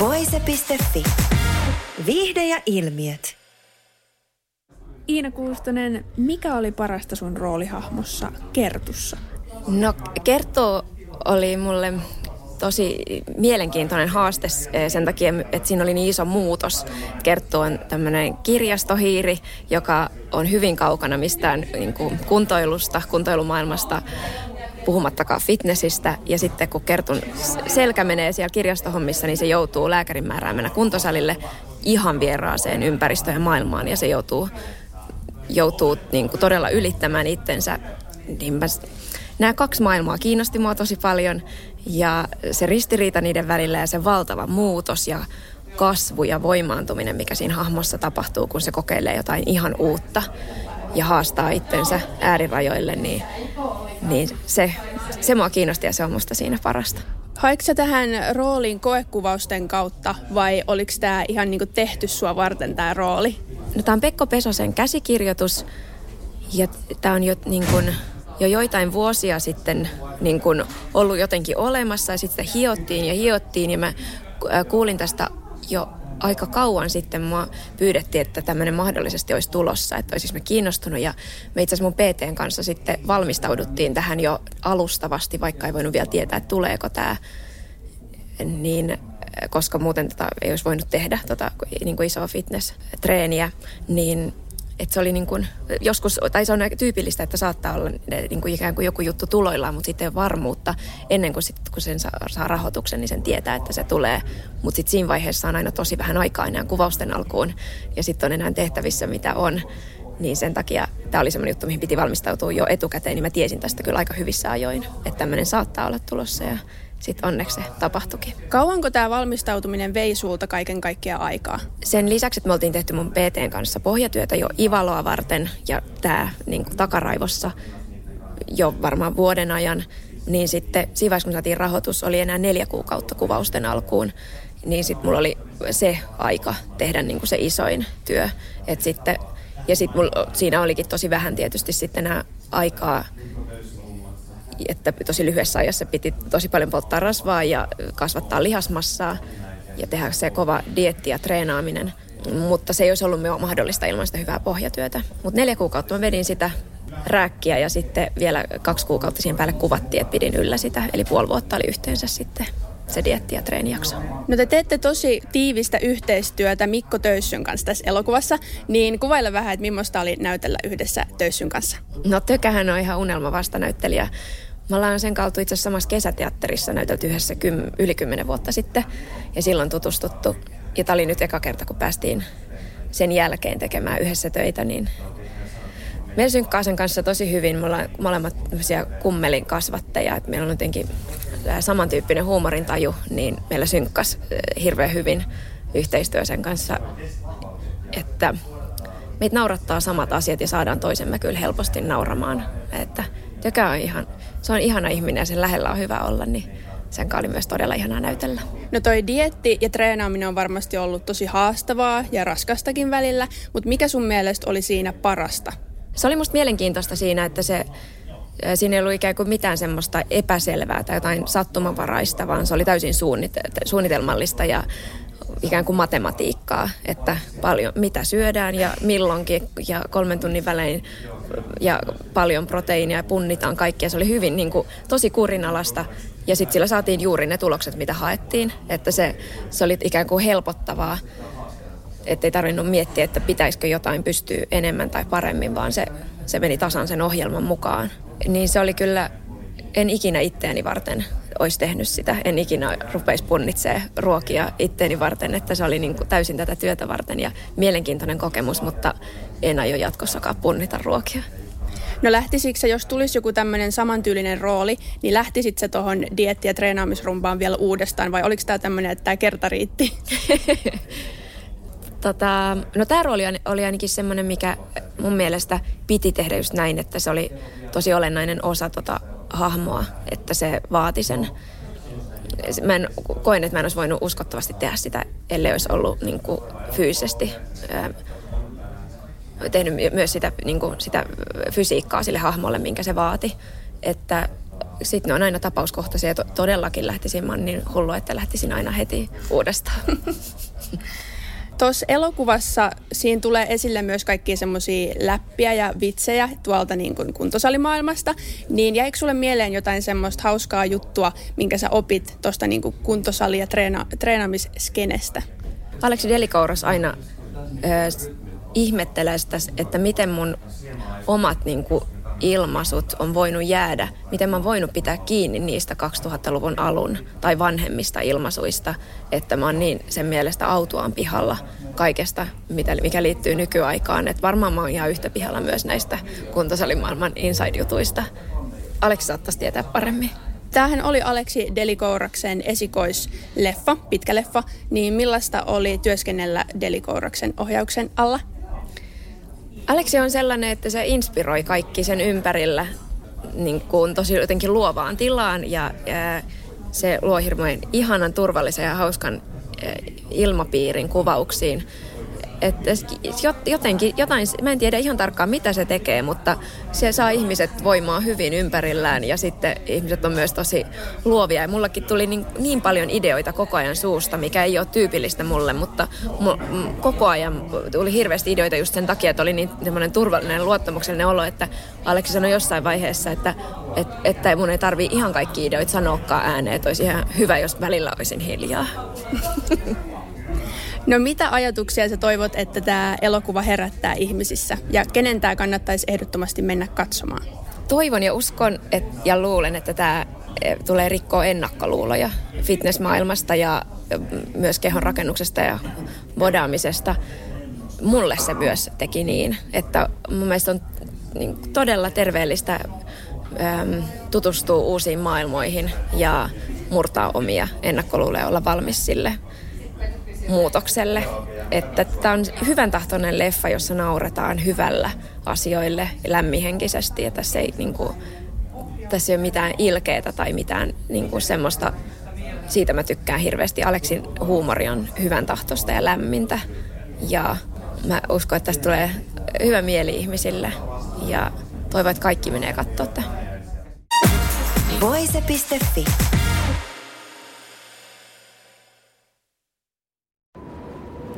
Voise.fi. Viihde ja ilmiöt. Iina Kuustonen, mikä oli parasta sun roolihahmossa Kertussa? No Kerttu oli mulle tosi mielenkiintoinen haaste eh, sen takia, että siinä oli niin iso muutos. Kerttu on tämmöinen kirjastohiiri, joka on hyvin kaukana mistään niin kuin kuntoilusta, kuntoilumaailmasta, puhumattakaan fitnessistä. Ja sitten kun Kertun selkä menee siellä kirjastohommissa, niin se joutuu lääkärin määräämänä kuntosalille ihan vieraaseen ympäristöön ja maailmaan. Ja se joutuu, joutuu niin kuin todella ylittämään itsensä. Niin mä, nämä kaksi maailmaa kiinnosti mua tosi paljon. Ja se ristiriita niiden välillä ja se valtava muutos ja kasvu ja voimaantuminen, mikä siinä hahmossa tapahtuu, kun se kokeilee jotain ihan uutta ja haastaa itsensä äärirajoille, niin, niin se, se mua kiinnosti ja se on musta siinä parasta. Haiko sä tähän rooliin koekuvausten kautta vai oliko tämä ihan niinku tehty sua varten tämä rooli? No, tämä on Pekko Pesosen käsikirjoitus ja tämä on jo niin kuin, jo joitain vuosia sitten niin kuin ollut jotenkin olemassa ja sitten hiottiin ja hiottiin ja mä kuulin tästä jo aika kauan sitten mua pyydettiin, että tämmöinen mahdollisesti olisi tulossa, että olisi mä kiinnostunut. Ja me itse asiassa mun PTn kanssa sitten valmistauduttiin tähän jo alustavasti, vaikka ei voinut vielä tietää, että tuleeko tämä, niin koska muuten tota ei olisi voinut tehdä tota, niin kuin isoa fitness-treeniä, niin että se oli niin kuin, joskus, tai se on tyypillistä, että saattaa olla niin kuin ikään kuin joku juttu tuloillaan, mutta sitten varmuutta ennen kuin, sit, kun sen saa, saa rahoituksen, niin sen tietää, että se tulee. Mutta sitten siinä vaiheessa on aina tosi vähän aikaa enää kuvausten alkuun ja sitten on enää tehtävissä, mitä on. Niin sen takia tämä oli semmoinen juttu, mihin piti valmistautua jo etukäteen, niin mä tiesin tästä kyllä aika hyvissä ajoin, että tämmöinen saattaa olla tulossa ja sitten onneksi se tapahtuikin. Kauanko tämä valmistautuminen vei sulta kaiken kaikkiaan aikaa? Sen lisäksi, että me oltiin tehty mun PTn kanssa pohjatyötä jo Ivaloa varten ja tämä niin takaraivossa jo varmaan vuoden ajan, niin sitten siinä kun saatiin rahoitus, oli enää neljä kuukautta kuvausten alkuun, niin sitten mulla oli se aika tehdä niin se isoin työ. Et sitten, ja sitten siinä olikin tosi vähän tietysti sitten nämä aikaa että tosi lyhyessä ajassa piti tosi paljon polttaa rasvaa ja kasvattaa lihasmassaa ja tehdä se kova dietti ja treenaaminen. Mutta se ei olisi ollut mahdollista ilman sitä hyvää pohjatyötä. Mutta neljä kuukautta mä vedin sitä rääkkiä ja sitten vielä kaksi kuukautta siihen päälle kuvattiin, että pidin yllä sitä. Eli puoli vuotta oli yhteensä sitten se dietti- ja treenijakso. No te teette tosi tiivistä yhteistyötä Mikko Töyssyn kanssa tässä elokuvassa, niin kuvaile vähän, että millaista oli näytellä yhdessä Töyssyn kanssa. No Tökähän on ihan unelma vastanäyttelijä. Me ollaan sen kautta itse asiassa samassa kesäteatterissa näytelty yhdessä kym, yli kymmenen vuotta sitten ja silloin tutustuttu. Ja tämä oli nyt eka kerta, kun päästiin sen jälkeen tekemään yhdessä töitä, niin meillä synkkaa sen kanssa tosi hyvin. Me ollaan molemmat kummelin kasvatteja, että meillä on jotenkin samantyyppinen huumorintaju, niin meillä synkkas hirveän hyvin yhteistyö sen kanssa, että meitä naurattaa samat asiat ja saadaan toisemme kyllä helposti nauramaan. Että joka on ihan se on ihana ihminen ja sen lähellä on hyvä olla, niin sen oli myös todella ihanaa näytellä. No toi dietti ja treenaaminen on varmasti ollut tosi haastavaa ja raskastakin välillä, mutta mikä sun mielestä oli siinä parasta? Se oli musta mielenkiintoista siinä, että se Siinä ei ollut ikään kuin mitään semmoista epäselvää tai jotain sattumanvaraista, vaan se oli täysin suunnitelmallista ja ikään kuin matematiikkaa, että paljon mitä syödään ja milloinkin ja kolmen tunnin välein ja paljon proteiinia punnitaan kaikkia. Se oli hyvin niin kuin, tosi kurinalasta ja sitten sillä saatiin juuri ne tulokset, mitä haettiin. Että se, se oli ikään kuin helpottavaa, että ei tarvinnut miettiä, että pitäisikö jotain pystyä enemmän tai paremmin, vaan se, se meni tasan sen ohjelman mukaan. Niin se oli kyllä, en ikinä itteeni varten olisi tehnyt sitä. En ikinä rupeisi punnitsemaan ruokia itteeni varten, että se oli niin kuin täysin tätä työtä varten ja mielenkiintoinen kokemus, mutta en aio jatkossakaan punnita ruokia. No lähtisikö jos tulisi joku tämmöinen samantyylinen rooli, niin lähtisit se tuohon dietti- ja treenaamisrumpaan vielä uudestaan vai oliko tämä tämmöinen, että tämä kerta riitti? Tota, no tämä rooli oli ainakin semmoinen, mikä mun mielestä piti tehdä just näin, että se oli tosi olennainen osa tota hahmoa, että se vaati sen. Mä en, koen, että mä en olisi voinut uskottavasti tehdä sitä, ellei olisi ollut niin kuin, fyysisesti ää, tehnyt myös sitä, niin kuin, sitä fysiikkaa sille hahmolle, minkä se vaati. Että sitten ne on aina tapauskohtaisia ja to- todellakin lähtisin, mä niin hullu, että lähtisin aina heti uudestaan. Tuossa elokuvassa siinä tulee esille myös kaikkia semmoisia läppiä ja vitsejä tuolta niin kuin kuntosalimaailmasta. Niin jäikö sulle mieleen jotain semmoista hauskaa juttua, minkä sä opit tuosta niin kuntosali- ja treena- treenaamisskenestä? Aleksi Delikouras aina äh, ihmettelee sitä, että miten mun omat niin kuin, ilmaisut on voinut jäädä, miten mä oon voinut pitää kiinni niistä 2000-luvun alun tai vanhemmista ilmaisuista, että mä oon niin sen mielestä autuaan pihalla kaikesta, mikä liittyy nykyaikaan. Että varmaan mä oon ihan yhtä pihalla myös näistä kuntosalimaailman inside-jutuista. Aleksi saattaisi tietää paremmin. Tämähän oli Aleksi Delikouraksen esikoisleffa, pitkä leffa, niin millaista oli työskennellä Delikouraksen ohjauksen alla? Aleksi on sellainen, että se inspiroi kaikki sen ympärillä niin kuin tosi jotenkin luovaan tilaan ja, ja se luo hirveän ihanan, turvallisen ja hauskan ilmapiirin kuvauksiin että jotenkin, jotain, mä en tiedä ihan tarkkaan mitä se tekee, mutta se saa ihmiset voimaa hyvin ympärillään ja sitten ihmiset on myös tosi luovia. Ja mullakin tuli niin, niin paljon ideoita koko ajan suusta, mikä ei ole tyypillistä mulle, mutta mu, koko ajan tuli hirveästi ideoita just sen takia, että oli niin semmoinen turvallinen luottamuksellinen olo, että Aleksi sanoi jossain vaiheessa, että, että, että mun ei tarvii ihan kaikki ideoita sanoakaan ääneen, että olisi ihan hyvä, jos välillä olisin hiljaa. No mitä ajatuksia sä toivot, että tämä elokuva herättää ihmisissä ja kenen tämä kannattaisi ehdottomasti mennä katsomaan? Toivon ja uskon et, ja luulen, että tämä e, tulee rikkoa ennakkoluuloja fitnessmaailmasta ja myös kehon rakennuksesta ja bodaamisesta. Mulle se myös teki niin, että mun mielestä on niin, todella terveellistä äm, tutustua uusiin maailmoihin ja murtaa omia ennakkoluuloja ja olla valmis sille muutokselle. Että tämä on hyvän tahtoinen leffa, jossa nauretaan hyvällä asioille lämmihenkisesti. Ja tässä ei, niin kuin, tässä ei ole mitään ilkeitä tai mitään niin kuin semmoista, siitä mä tykkään hirveästi. Aleksin huumori on hyvän tahtosta ja lämmintä. Ja mä uskon, että tästä tulee hyvä mieli ihmisille. Ja toivon, että kaikki menee katsoa Voise.fi